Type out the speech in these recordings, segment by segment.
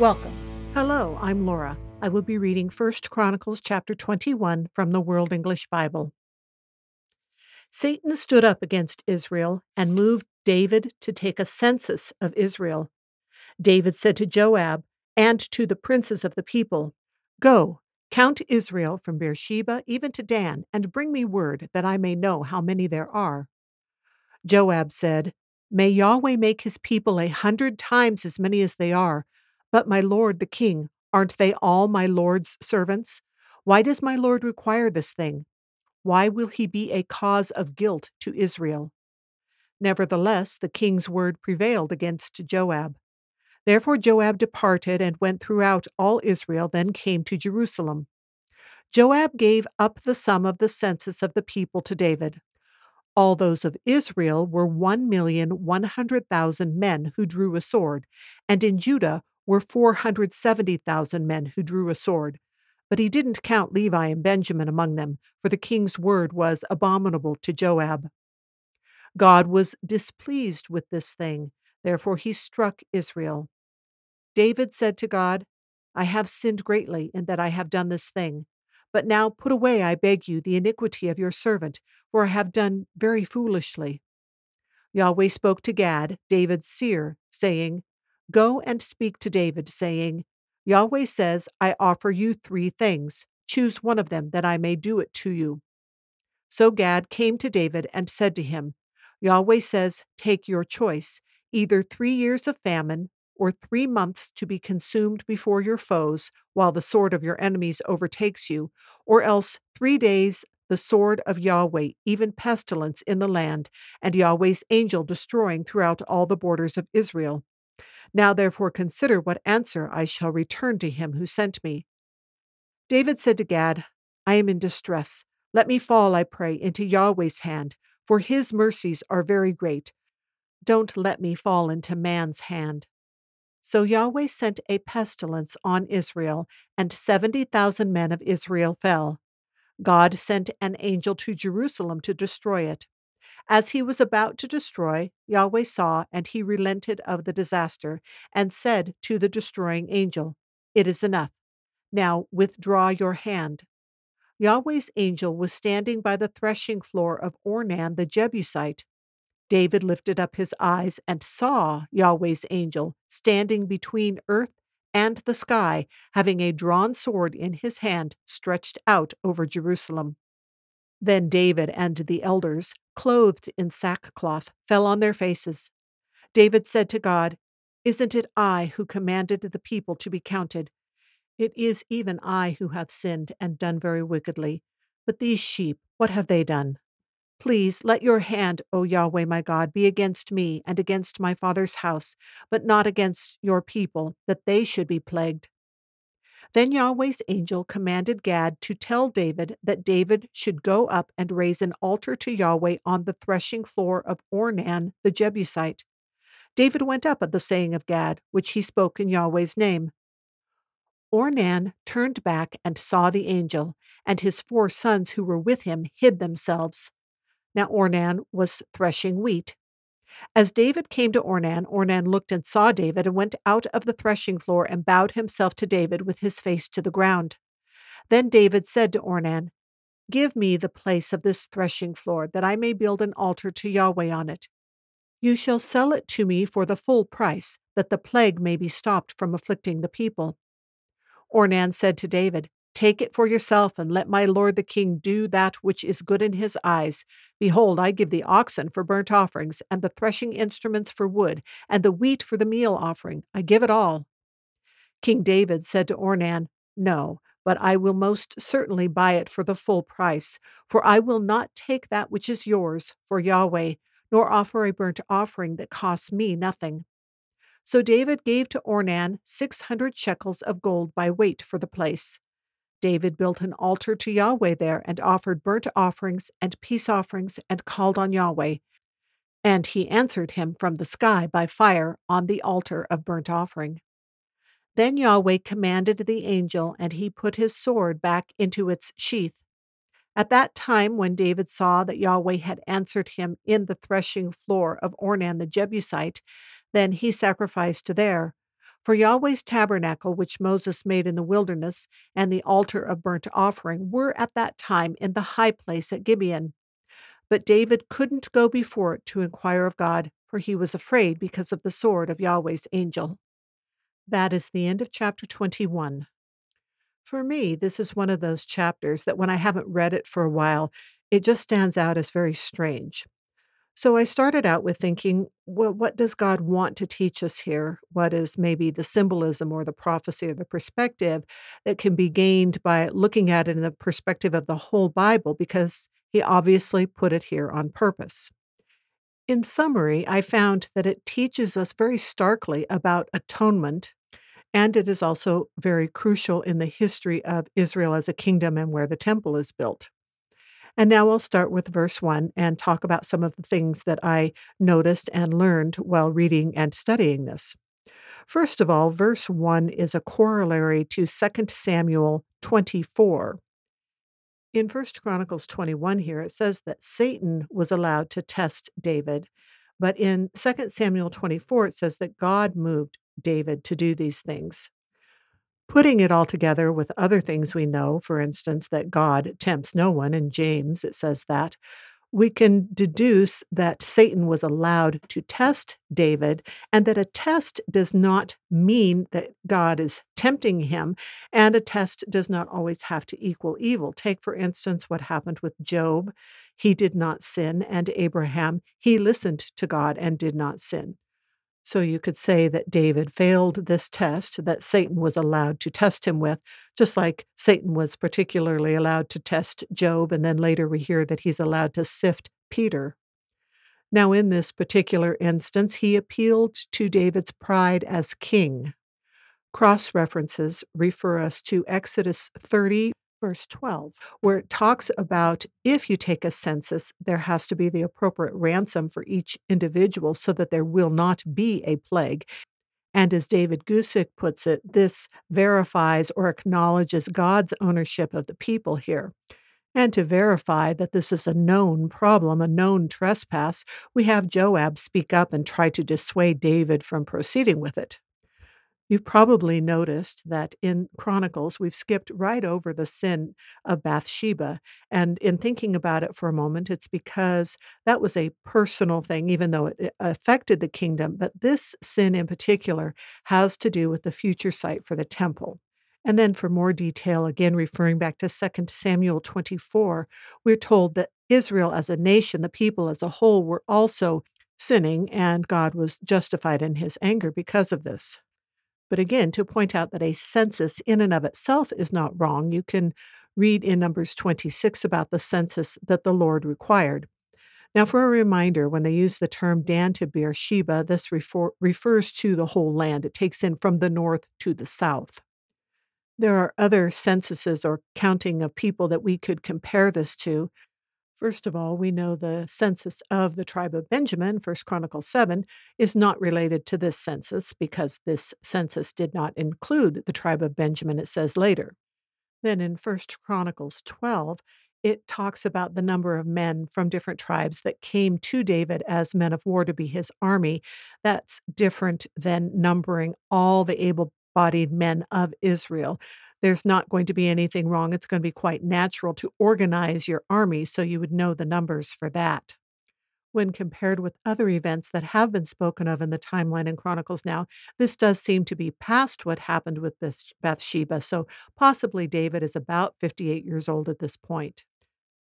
Welcome. Hello, I'm Laura. I will be reading 1 Chronicles chapter 21 from the World English Bible. Satan stood up against Israel and moved David to take a census of Israel. David said to Joab and to the princes of the people, Go, count Israel from Beersheba even to Dan, and bring me word that I may know how many there are. Joab said, May Yahweh make his people a hundred times as many as they are, but my lord the king, aren't they all my lord's servants? Why does my lord require this thing? Why will he be a cause of guilt to Israel? Nevertheless, the king's word prevailed against Joab. Therefore Joab departed and went throughout all Israel, then came to Jerusalem. Joab gave up the sum of the census of the people to David. All those of Israel were one million one hundred thousand men who drew a sword, and in Judah were 470,000 men who drew a sword. But he didn't count Levi and Benjamin among them, for the king's word was abominable to Joab. God was displeased with this thing, therefore he struck Israel. David said to God, I have sinned greatly in that I have done this thing. But now put away, I beg you, the iniquity of your servant, for I have done very foolishly. Yahweh spoke to Gad, David's seer, saying, Go and speak to David, saying, Yahweh says, I offer you three things. Choose one of them, that I may do it to you. So Gad came to David and said to him, Yahweh says, Take your choice, either three years of famine, or three months to be consumed before your foes, while the sword of your enemies overtakes you, or else three days the sword of Yahweh, even pestilence in the land, and Yahweh's angel destroying throughout all the borders of Israel. Now therefore consider what answer I shall return to him who sent me. David said to Gad, I am in distress. Let me fall, I pray, into Yahweh's hand, for his mercies are very great. Don't let me fall into man's hand. So Yahweh sent a pestilence on Israel, and seventy thousand men of Israel fell. God sent an angel to Jerusalem to destroy it. As he was about to destroy, Yahweh saw, and he relented of the disaster, and said to the destroying angel, It is enough. Now withdraw your hand. Yahweh's angel was standing by the threshing floor of Ornan the Jebusite. David lifted up his eyes and saw Yahweh's angel standing between earth and the sky, having a drawn sword in his hand stretched out over Jerusalem. Then David and the elders, clothed in sackcloth, fell on their faces. David said to God, Isn't it I who commanded the people to be counted? It is even I who have sinned and done very wickedly. But these sheep, what have they done? Please let your hand, O Yahweh my God, be against me and against my father's house, but not against your people, that they should be plagued. Then Yahweh's angel commanded Gad to tell David that David should go up and raise an altar to Yahweh on the threshing floor of Ornan the Jebusite. David went up at the saying of Gad, which he spoke in Yahweh's name. Ornan turned back and saw the angel, and his four sons who were with him hid themselves. Now Ornan was threshing wheat. As David came to Ornan, Ornan looked and saw David and went out of the threshing floor and bowed himself to David with his face to the ground. Then David said to Ornan, Give me the place of this threshing floor, that I may build an altar to Yahweh on it. You shall sell it to me for the full price, that the plague may be stopped from afflicting the people. Ornan said to David, Take it for yourself, and let my lord the king do that which is good in his eyes. Behold, I give the oxen for burnt offerings, and the threshing instruments for wood, and the wheat for the meal offering. I give it all. King David said to Ornan, No, but I will most certainly buy it for the full price, for I will not take that which is yours for Yahweh, nor offer a burnt offering that costs me nothing. So David gave to Ornan 600 shekels of gold by weight for the place. David built an altar to Yahweh there and offered burnt offerings and peace offerings and called on Yahweh. And he answered him from the sky by fire on the altar of burnt offering. Then Yahweh commanded the angel, and he put his sword back into its sheath. At that time, when David saw that Yahweh had answered him in the threshing floor of Ornan the Jebusite, then he sacrificed there. For Yahweh's tabernacle, which Moses made in the wilderness, and the altar of burnt offering were at that time in the high place at Gibeon. But David couldn't go before it to inquire of God, for he was afraid because of the sword of Yahweh's angel. That is the end of chapter 21. For me, this is one of those chapters that when I haven't read it for a while, it just stands out as very strange. So I started out with thinking, well, what does God want to teach us here? What is maybe the symbolism or the prophecy or the perspective that can be gained by looking at it in the perspective of the whole Bible? Because he obviously put it here on purpose. In summary, I found that it teaches us very starkly about atonement, and it is also very crucial in the history of Israel as a kingdom and where the temple is built. And now I'll start with verse 1 and talk about some of the things that I noticed and learned while reading and studying this. First of all, verse 1 is a corollary to 2 Samuel 24. In 1 Chronicles 21 here, it says that Satan was allowed to test David. But in 2 Samuel 24, it says that God moved David to do these things. Putting it all together with other things we know, for instance, that God tempts no one, in James it says that, we can deduce that Satan was allowed to test David and that a test does not mean that God is tempting him, and a test does not always have to equal evil. Take, for instance, what happened with Job. He did not sin, and Abraham, he listened to God and did not sin. So you could say that David failed this test that Satan was allowed to test him with, just like Satan was particularly allowed to test Job, and then later we hear that he's allowed to sift Peter. Now, in this particular instance, he appealed to David's pride as king. Cross references refer us to Exodus 30, verse 12, where it talks about if you take a census, there has to be the appropriate ransom for each individual so that there will not be a plague. And as David Guzik puts it, this verifies or acknowledges God's ownership of the people here. And to verify that this is a known problem, a known trespass, we have Joab speak up and try to dissuade David from proceeding with it. You've probably noticed that in Chronicles, we've skipped right over the sin of Bathsheba. And in thinking about it for a moment, it's because that was a personal thing, even though it affected the kingdom. But this sin in particular has to do with the future site for the temple. And then for more detail, again referring back to 2 Samuel 24, we're told that Israel as a nation, the people as a whole, were also sinning, and God was justified in his anger because of this. But again, to point out that a census in and of itself is not wrong, you can read in Numbers 26 about the census that the Lord required. Now, for a reminder, when they use the term Dan to Beersheba, this refer- refers to the whole land. It takes in from the north to the south. There are other censuses or counting of people that we could compare this to. First of all, we know the census of the tribe of Benjamin, 1 Chronicles 7, is not related to this census because this census did not include the tribe of Benjamin, it says later. Then in 1 Chronicles 12, it talks about the number of men from different tribes that came to David as men of war to be his army. That's different than numbering all the able bodied men of Israel there's not going to be anything wrong. It's going to be quite natural to organize your army so you would know the numbers for that. When compared with other events that have been spoken of in the timeline and chronicles now, this does seem to be past what happened with Bathsheba. So possibly David is about 58 years old at this point.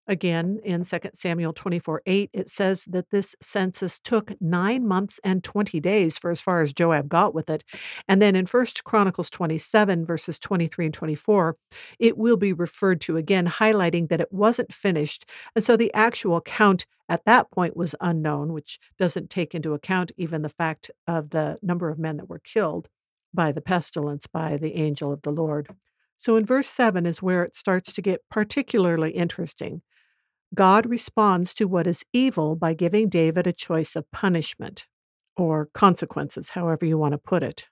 Again, in 2 Samuel 24 8, it says that this census took nine months and 20 days for as far as Joab got with it. And then in 1 Chronicles 27, verses 23 and 24, it will be referred to again, highlighting that it wasn't finished. And so the actual count at that point was unknown, which doesn't take into account even the fact of the number of men that were killed by the pestilence by the angel of the Lord. So in verse 7 is where it starts to get particularly interesting. God responds to what is evil by giving David a choice of punishment or consequences, however you want to put it.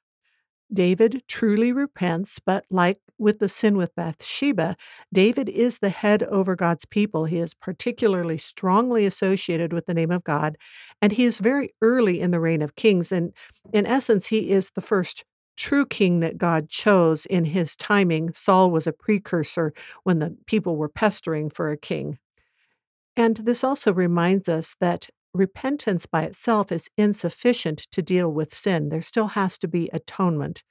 David truly repents, but like with the sin with Bathsheba, David is the head over God's people. He is particularly strongly associated with the name of God, and he is very early in the reign of kings. And in essence, he is the first true king that God chose in his timing. Saul was a precursor when the people were pestering for a king. And this also reminds us that repentance by itself is insufficient to deal with sin. There still has to be atonement.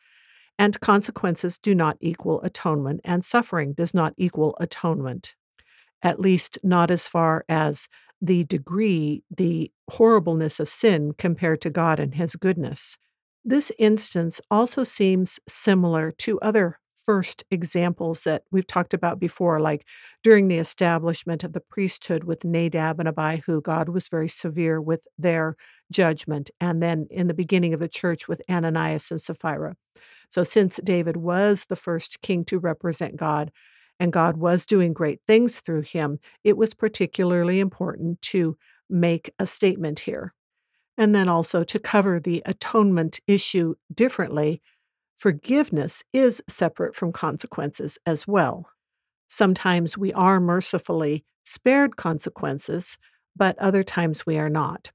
And consequences do not equal atonement, and suffering does not equal atonement, at least not as far as the degree, the horribleness of sin compared to God and His goodness. This instance also seems similar to other first examples that we've talked about before, like during the establishment of the priesthood with Nadab and Abihu, God was very severe with their judgment. And then in the beginning of the church with Ananias and Sapphira. So, since David was the first king to represent God, and God was doing great things through him, it was particularly important to make a statement here. And then also to cover the atonement issue differently Forgiveness is separate from consequences as well. Sometimes we are mercifully spared consequences, but other times we are not.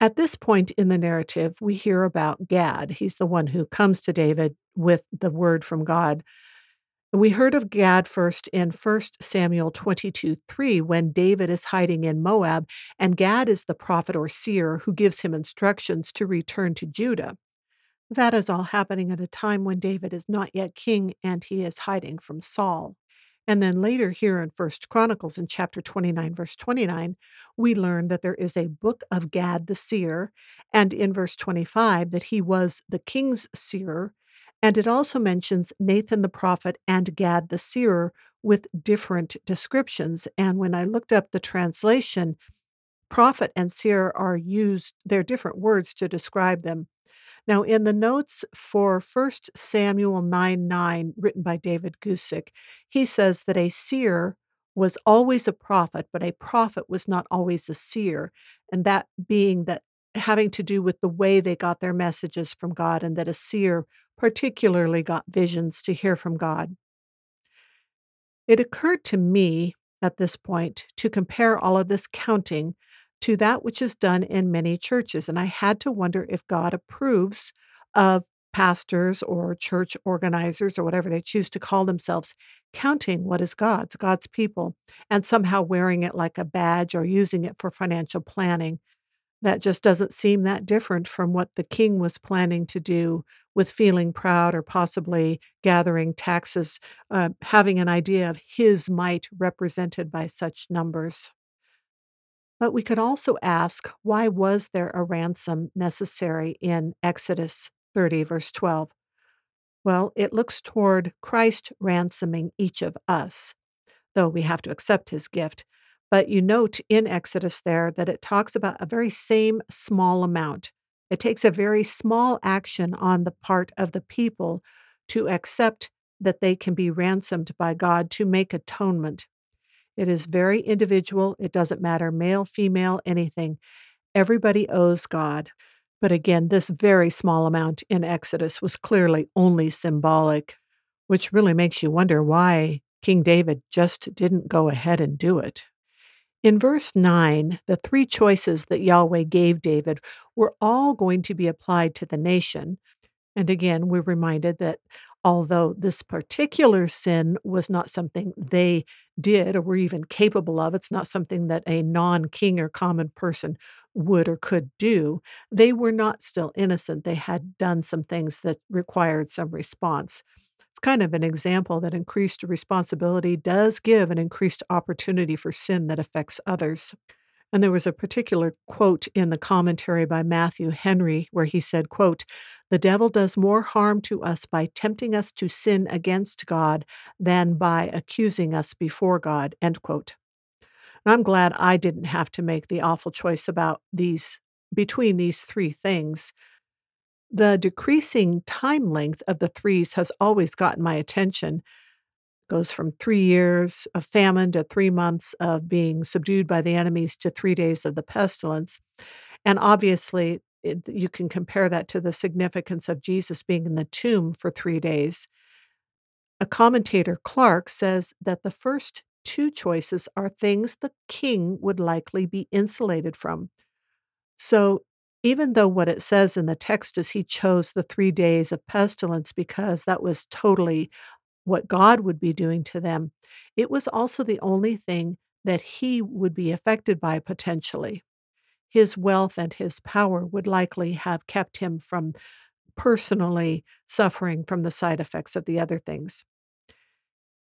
At this point in the narrative, we hear about Gad. He's the one who comes to David with the word from God. We heard of Gad first in 1 Samuel 22 3, when David is hiding in Moab, and Gad is the prophet or seer who gives him instructions to return to Judah. That is all happening at a time when David is not yet king and he is hiding from Saul. And then later here in First Chronicles in chapter 29 verse 29, we learn that there is a book of Gad the seer and in verse 25 that he was the king's seer. And it also mentions Nathan the prophet and Gad the seer with different descriptions. And when I looked up the translation prophet and seer are used they're different words to describe them now, in the notes for 1 Samuel 9 9, written by David Guzik, he says that a seer was always a prophet, but a prophet was not always a seer. And that being that having to do with the way they got their messages from God, and that a seer particularly got visions to hear from God. It occurred to me at this point to compare all of this counting to that which is done in many churches. And I had to wonder if God approves of pastors or church organizers or whatever they choose to call themselves counting what is God's, God's people, and somehow wearing it like a badge or using it for financial planning. That just doesn't seem that different from what the king was planning to do with feeling proud or possibly gathering taxes, uh, having an idea of his might represented by such numbers. But we could also ask why was there a ransom necessary in Exodus 30, verse 12? Well, it looks toward Christ ransoming each of us, though we have to accept his gift. But you note in Exodus there that it talks about a very same small amount. It takes a very small action on the part of the people to accept that they can be ransomed by God to make atonement it is very individual. It doesn't matter, male, female, anything. Everybody owes God. But again, this very small amount in Exodus was clearly only symbolic, which really makes you wonder why King David just didn't go ahead and do it. In verse 9, the three choices that Yahweh gave David were all going to be applied to the nation. And again, we're reminded that although this particular sin was not something they did or were even capable of, it's not something that a non king or common person would or could do, they were not still innocent. They had done some things that required some response. It's kind of an example that increased responsibility does give an increased opportunity for sin that affects others. And there was a particular quote in the commentary by Matthew Henry where he said, quote, "The devil does more harm to us by tempting us to sin against God than by accusing us before God." End quote. And I'm glad I didn't have to make the awful choice about these between these three things. The decreasing time length of the threes has always gotten my attention goes from three years of famine to three months of being subdued by the enemies to three days of the pestilence. And obviously, you can compare that to the significance of Jesus being in the tomb for three days. A commentator, Clarke, says that the first two choices are things the king would likely be insulated from. So, even though what it says in the text is he chose the three days of pestilence because that was totally what God would be doing to them, it was also the only thing that he would be affected by potentially. His wealth and his power would likely have kept him from personally suffering from the side effects of the other things.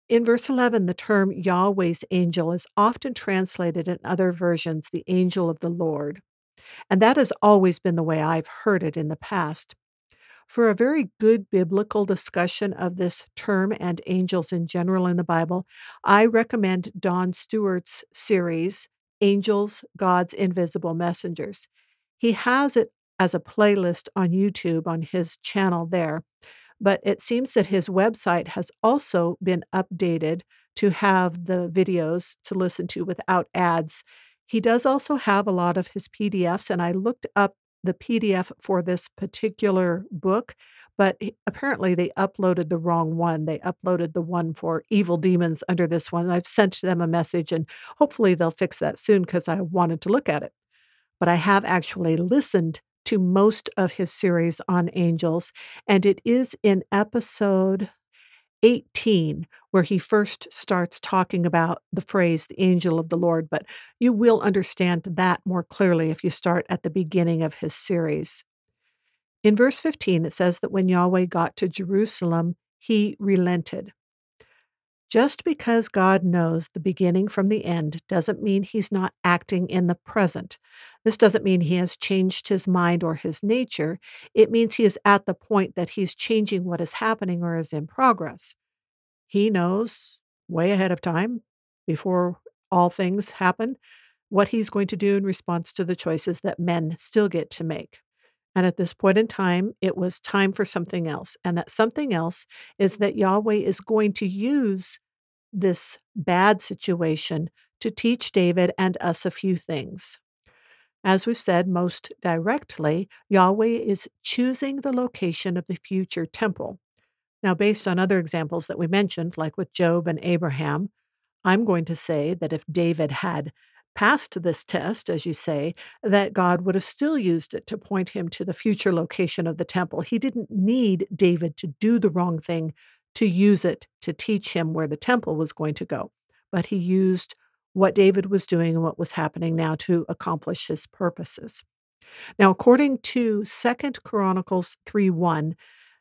In verse 11, the term Yahweh's angel is often translated in other versions, the angel of the Lord. And that has always been the way I've heard it in the past. For a very good biblical discussion of this term and angels in general in the Bible, I recommend Don Stewart's series, Angels, God's Invisible Messengers. He has it as a playlist on YouTube on his channel there, but it seems that his website has also been updated to have the videos to listen to without ads. He does also have a lot of his PDFs, and I looked up the PDF for this particular book, but apparently they uploaded the wrong one. They uploaded the one for Evil Demons under this one. I've sent them a message and hopefully they'll fix that soon because I wanted to look at it. But I have actually listened to most of his series on angels, and it is in episode 18 where he first starts talking about the phrase the angel of the Lord, but you will understand that more clearly if you start at the beginning of his series. In verse 15, it says that when Yahweh got to Jerusalem, he relented. Just because God knows the beginning from the end doesn't mean he's not acting in the present. This doesn't mean he has changed his mind or his nature. It means he is at the point that he's changing what is happening or is in progress. He knows way ahead of time, before all things happen, what he's going to do in response to the choices that men still get to make. And at this point in time, it was time for something else. And that something else is that Yahweh is going to use this bad situation to teach David and us a few things. As we've said most directly, Yahweh is choosing the location of the future temple. Now, based on other examples that we mentioned, like with Job and Abraham, I'm going to say that if David had passed this test, as you say, that God would have still used it to point him to the future location of the temple. He didn't need David to do the wrong thing to use it to teach him where the temple was going to go, but he used what David was doing and what was happening now to accomplish his purposes. Now, according to Second Chronicles 3 1,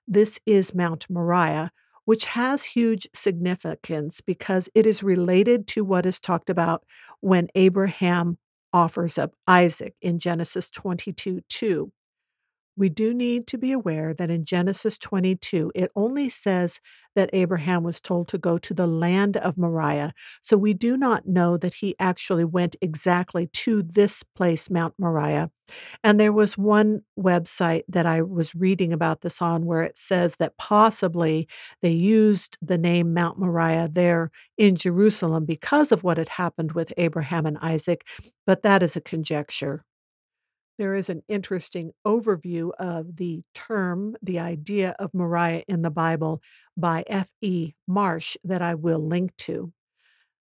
this is Mount Moriah, which has huge significance because it is related to what is talked about when Abraham offers up Isaac in Genesis 22 2. We do need to be aware that in Genesis 22, it only says that Abraham was told to go to the land of Moriah. So we do not know that he actually went exactly to this place, Mount Moriah. And there was one website that I was reading about this on where it says that possibly they used the name Mount Moriah there in Jerusalem because of what had happened with Abraham and Isaac, but that is a conjecture. There is an interesting overview of the term, the idea of Moriah in the Bible by F.E. Marsh that I will link to.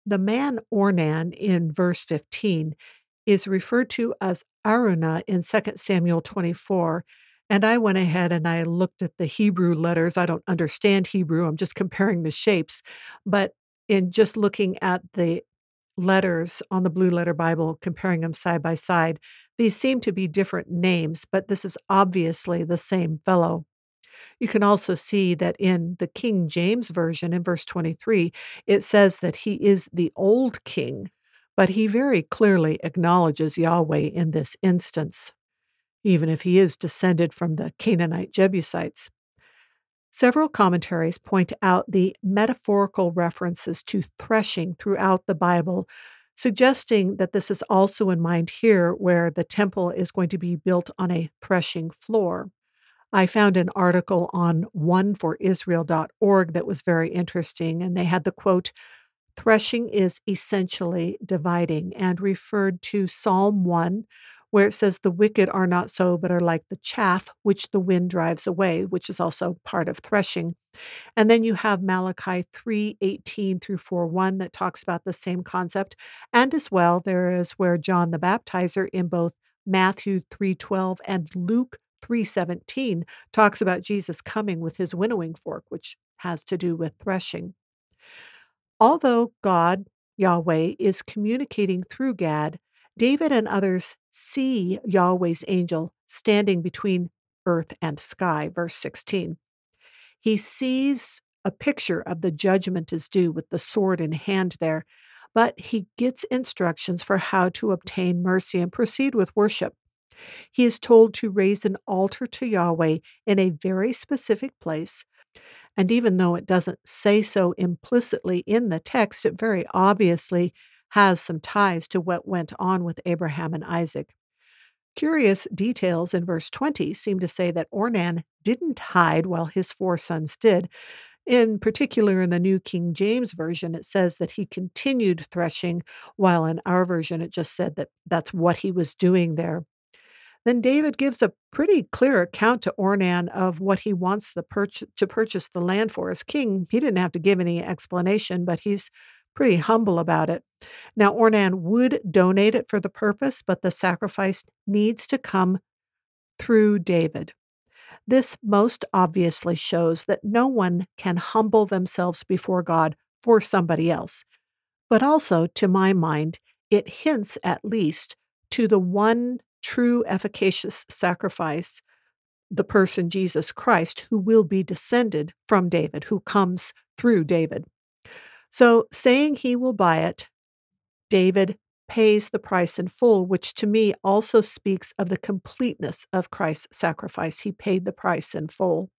The man Ornan in verse 15 is referred to as Araunah in 2 Samuel 24. And I went ahead and I looked at the Hebrew letters. I don't understand Hebrew, I'm just comparing the shapes. But in just looking at the letters on the Blue Letter Bible, comparing them side by side, these seem to be different names, but this is obviously the same fellow. You can also see that in the King James Version, in verse 23, it says that he is the old king, but he very clearly acknowledges Yahweh in this instance, even if he is descended from the Canaanite Jebusites. Several commentaries point out the metaphorical references to threshing throughout the Bible, suggesting that this is also in mind here, where the temple is going to be built on a threshing floor. I found an article on oneforisrael.org that was very interesting, and they had the quote Threshing is essentially dividing, and referred to Psalm 1, where it says, The wicked are not so, but are like the chaff which the wind drives away, which is also part of threshing. And then you have Malachi 3 18 through 4 1 that talks about the same concept. And as well, there is where John the Baptizer in both Matthew 3 12 and Luke 3:17 talks about Jesus coming with his winnowing fork, which has to do with threshing. Although God, Yahweh, is communicating through Gad, David and others see Yahweh's angel standing between earth and sky, verse 16. He sees a picture of the judgment is due with the sword in hand there, but he gets instructions for how to obtain mercy and proceed with worship. He is told to raise an altar to Yahweh in a very specific place. And even though it doesn't say so implicitly in the text, it very obviously has some ties to what went on with Abraham and Isaac. Curious details in verse 20 seem to say that Ornan didn't hide while his four sons did. In particular, in the New King James Version, it says that he continued threshing, while in our version, it just said that that's what he was doing there. Then David gives a pretty clear account to Ornan of what he wants purch- to purchase the land for. As king, he didn't have to give any explanation, but he's pretty humble about it. Now, Ornan would donate it for the purpose, but the sacrifice needs to come through David. This most obviously shows that no one can humble themselves before God for somebody else. But also, to my mind, it hints at least to the one true efficacious sacrifice, the person Jesus Christ, who will be descended from David, who comes through David. So, saying he will buy it, David pays the price in full, which to me also speaks of the completeness of Christ's sacrifice. He paid the price in full.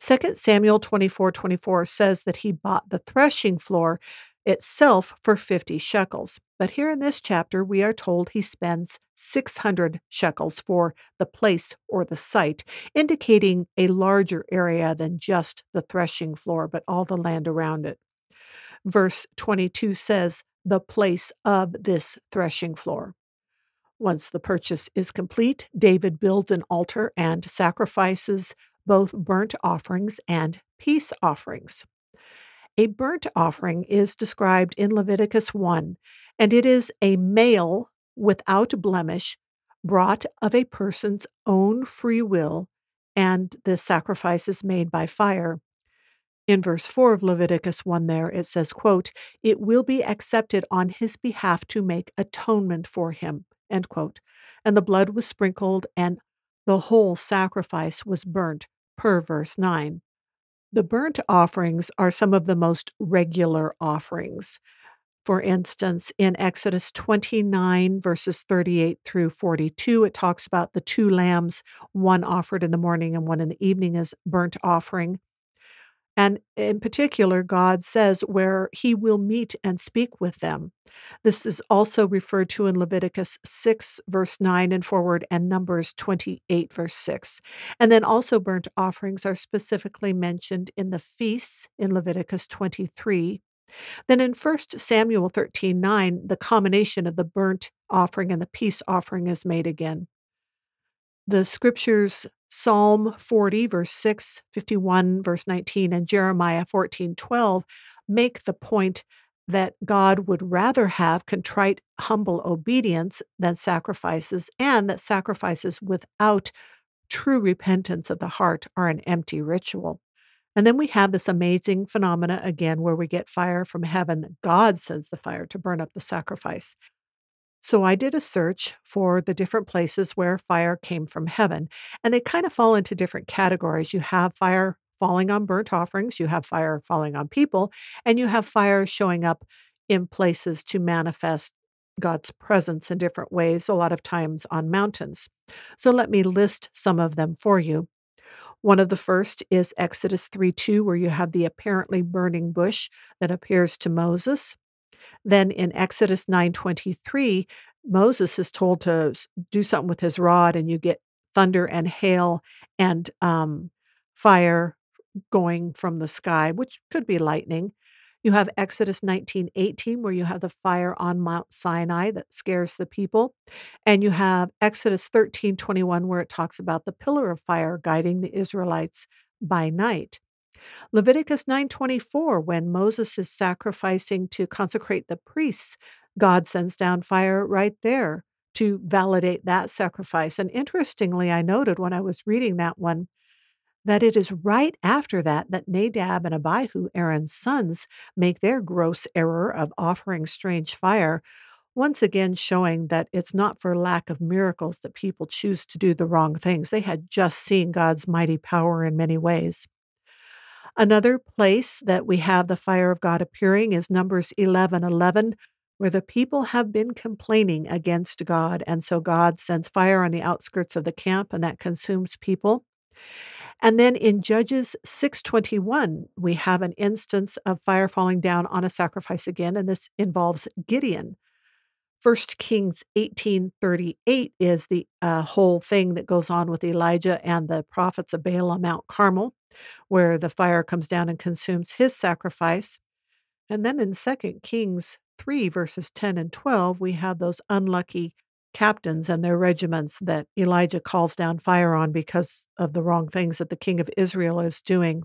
2 Samuel 24 24 says that he bought the threshing floor itself for 50 shekels. But here in this chapter, we are told he spends 600 shekels for the place or the site, indicating a larger area than just the threshing floor, but all the land around it. Verse 22 says, the place of this threshing floor. Once the purchase is complete, David builds an altar and sacrifices both burnt offerings and peace offerings. A burnt offering is described in Leviticus 1, and it is a male without blemish brought of a person's own free will, and the sacrifice is made by fire. In verse 4 of Leviticus 1 there it says, quote, "It will be accepted on his behalf to make atonement for him." End quote. And the blood was sprinkled and the whole sacrifice was burnt per verse 9. The burnt offerings are some of the most regular offerings. For instance, in Exodus 29, verses 38 through 42, it talks about the two lambs, one offered in the morning and one in the evening as burnt offering. And in particular, God says where he will meet and speak with them. This is also referred to in Leviticus 6, verse 9 and forward, and Numbers 28, verse 6. And then also, burnt offerings are specifically mentioned in the feasts in Leviticus 23. Then in 1 Samuel 13, 9, the combination of the burnt offering and the peace offering is made again. The scriptures Psalm 40, verse 6, 51, verse 19, and Jeremiah 14, 12 make the point that God would rather have contrite, humble obedience than sacrifices, and that sacrifices without true repentance of the heart are an empty ritual. And then we have this amazing phenomena again where we get fire from heaven. God sends the fire to burn up the sacrifice. So I did a search for the different places where fire came from heaven, and they kind of fall into different categories. You have fire falling on burnt offerings, you have fire falling on people, and you have fire showing up in places to manifest God's presence in different ways, a lot of times on mountains. So let me list some of them for you. One of the first is Exodus 3 2, where you have the apparently burning bush that appears to Moses. Then in Exodus 9:23, Moses is told to do something with his rod, and you get thunder and hail and um, fire going from the sky, which could be lightning. You have Exodus 19:18 where you have the fire on Mount Sinai that scares the people, and you have Exodus 13:21 where it talks about the pillar of fire guiding the Israelites by night. Leviticus 9:24 when Moses is sacrificing to consecrate the priests, God sends down fire right there to validate that sacrifice. And interestingly, I noted when I was reading that one that it is right after that that Nadab and Abihu, Aaron's sons, make their gross error of offering strange fire, once again showing that it's not for lack of miracles that people choose to do the wrong things. They had just seen God's mighty power in many ways. Another place that we have the fire of God appearing is Numbers 11 11, where the people have been complaining against God. And so God sends fire on the outskirts of the camp, and that consumes people. And then in Judges 6:21, we have an instance of fire falling down on a sacrifice again, and this involves Gideon. 1 Kings 18:38 is the uh, whole thing that goes on with Elijah and the prophets of Baal on Mount Carmel where the fire comes down and consumes his sacrifice. And then in 2 Kings 3, verses 10 and 12, we have those unlucky captains and their regiments that Elijah calls down fire on because of the wrong things that the king of Israel is doing.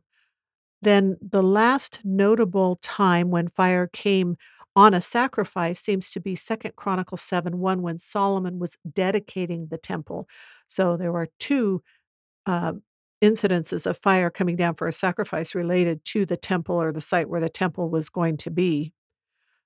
Then the last notable time when fire came on a sacrifice seems to be Second Chronicles 7 1 when Solomon was dedicating the temple. So there are two uh, incidences of fire coming down for a sacrifice related to the temple or the site where the temple was going to be.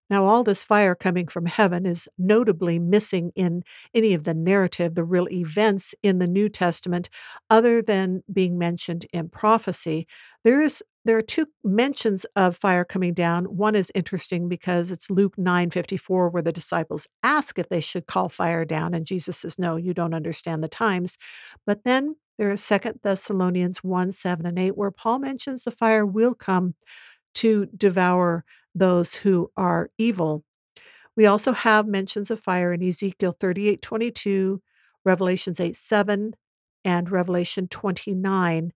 Now, all this fire coming from heaven is notably missing in any of the narrative, the real events in the New Testament, other than being mentioned in prophecy. There is there are two mentions of fire coming down. One is interesting because it's Luke 9:54 where the disciples ask if they should call fire down and Jesus says no, you don't understand the times. But then there is Second Thessalonians 1, 7 and 8 where Paul mentions the fire will come to devour those who are evil. We also have mentions of fire in Ezekiel 38, 22, Revelations 8, 7, and Revelation 29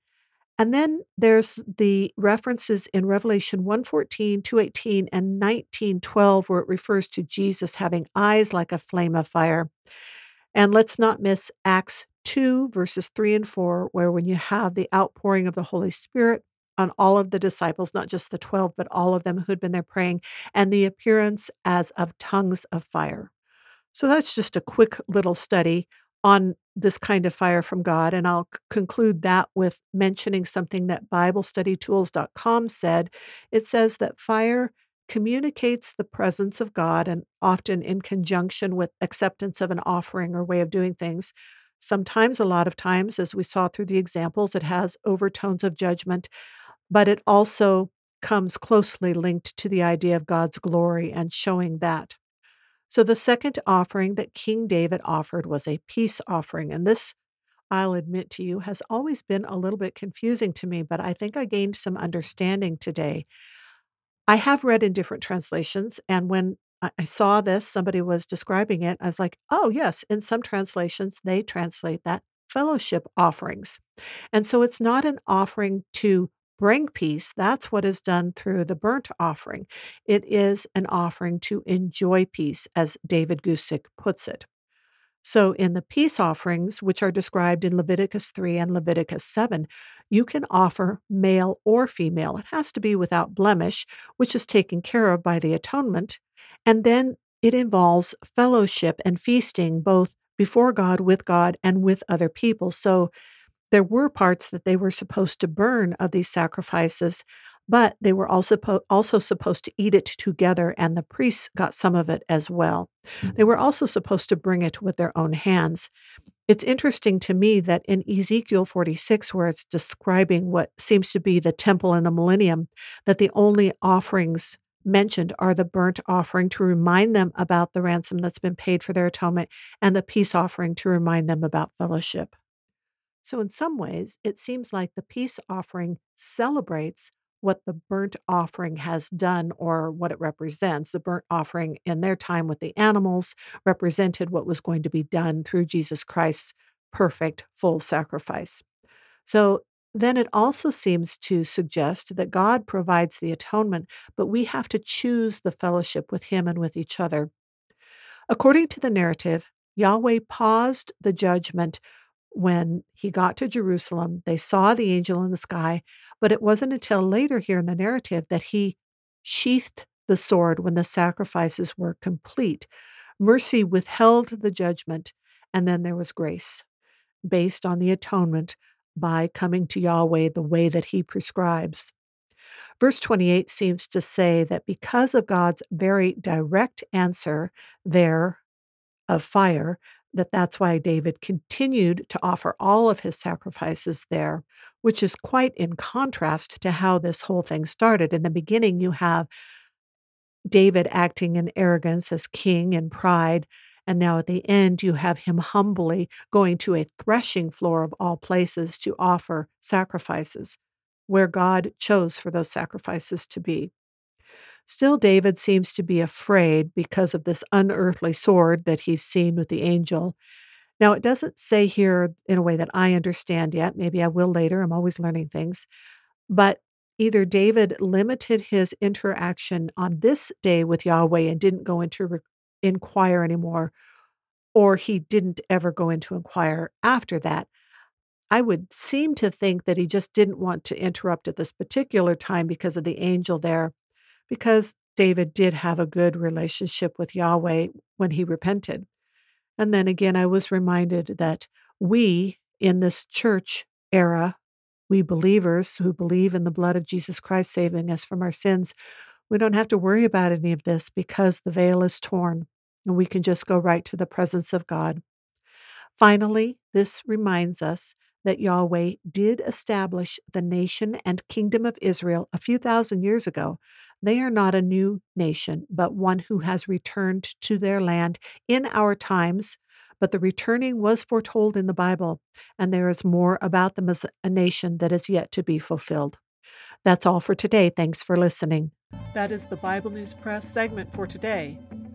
and then there's the references in Revelation 114, 218, and 1912, where it refers to Jesus having eyes like a flame of fire. And let's not miss Acts 2, verses 3 and 4, where when you have the outpouring of the Holy Spirit on all of the disciples, not just the 12, but all of them who'd been there praying, and the appearance as of tongues of fire. So that's just a quick little study on this kind of fire from God. And I'll conclude that with mentioning something that BibleStudyTools.com said. It says that fire communicates the presence of God and often in conjunction with acceptance of an offering or way of doing things. Sometimes, a lot of times, as we saw through the examples, it has overtones of judgment, but it also comes closely linked to the idea of God's glory and showing that. So the second offering that King David offered was a peace offering. And this, I'll admit to you, has always been a little bit confusing to me, but I think I gained some understanding today. I have read in different translations, and when I saw this, somebody was describing it, I was like, oh, yes, in some translations, they translate that fellowship offerings. And so it's not an offering to bring peace, that's what is done through the burnt offering. It is an offering to enjoy peace, as David Guzik puts it. So, in the peace offerings, which are described in Leviticus 3 and Leviticus 7, you can offer male or female. It has to be without blemish, which is taken care of by the atonement. And then it involves fellowship and feasting, both before God, with God, and with other people. So, there were parts that they were supposed to burn of these sacrifices, but they were also, also supposed to eat it together, and the priests got some of it as well. They mm-hmm. were also supposed to bring it with their own hands. It's interesting to me that in Ezekiel 46, where it's describing what seems to be the temple in the millennium, that the only offerings mentioned are the burnt offering to remind them about the ransom that's been paid for their atonement and the peace offering to remind them about fellowship. So, in some ways, it seems like the peace offering celebrates what the burnt offering has done or what it represents. The burnt offering in their time with the animals represented what was going to be done through Jesus Christ's perfect full sacrifice. So then it also seems to suggest that God provides the atonement, but we have to choose the fellowship with Him and with each other. According to the narrative, Yahweh paused the judgment when he got to Jerusalem. They saw the angel in the sky, but it wasn't until later here in the narrative that he sheathed the sword when the sacrifices were complete. Mercy withheld the judgment, and then there was grace based on the atonement by coming to Yahweh the way that he prescribes. Verse 28 seems to say that because of God's very direct answer there of fire, that that's why David continued to offer all of his sacrifices there, which is quite in contrast to how this whole thing started. In the beginning, you have David acting in arrogance as king and pride. And now at the end, you have him humbly going to a threshing floor of all places to offer sacrifices where God chose for those sacrifices to be. Still, David seems to be afraid because of this unearthly sword that he's seen with the angel. Now, it doesn't say here in a way that I understand yet. Maybe I will later. I'm always learning things. But either David limited his interaction on this day with Yahweh and didn't go into inquire anymore, or he didn't ever go into inquire after that. I would seem to think that he just didn't want to interrupt at this particular time because of the angel there because David did have a good relationship with Yahweh when he repented. And then again, I was reminded that we in this church era, we believers who believe in the blood of Jesus Christ saving us from our sins, we don't have to worry about any of this because the veil is torn and we can just go right to the presence of God. Finally, this reminds us that Yahweh did establish the nation and kingdom of Israel a few thousand years ago. They are not a new nation, but one who has returned to their land in our times. But the returning was foretold in the Bible, and there is more about them as a nation that is yet to be fulfilled. That's all for today. Thanks for listening. That is the Bible News Press segment for today,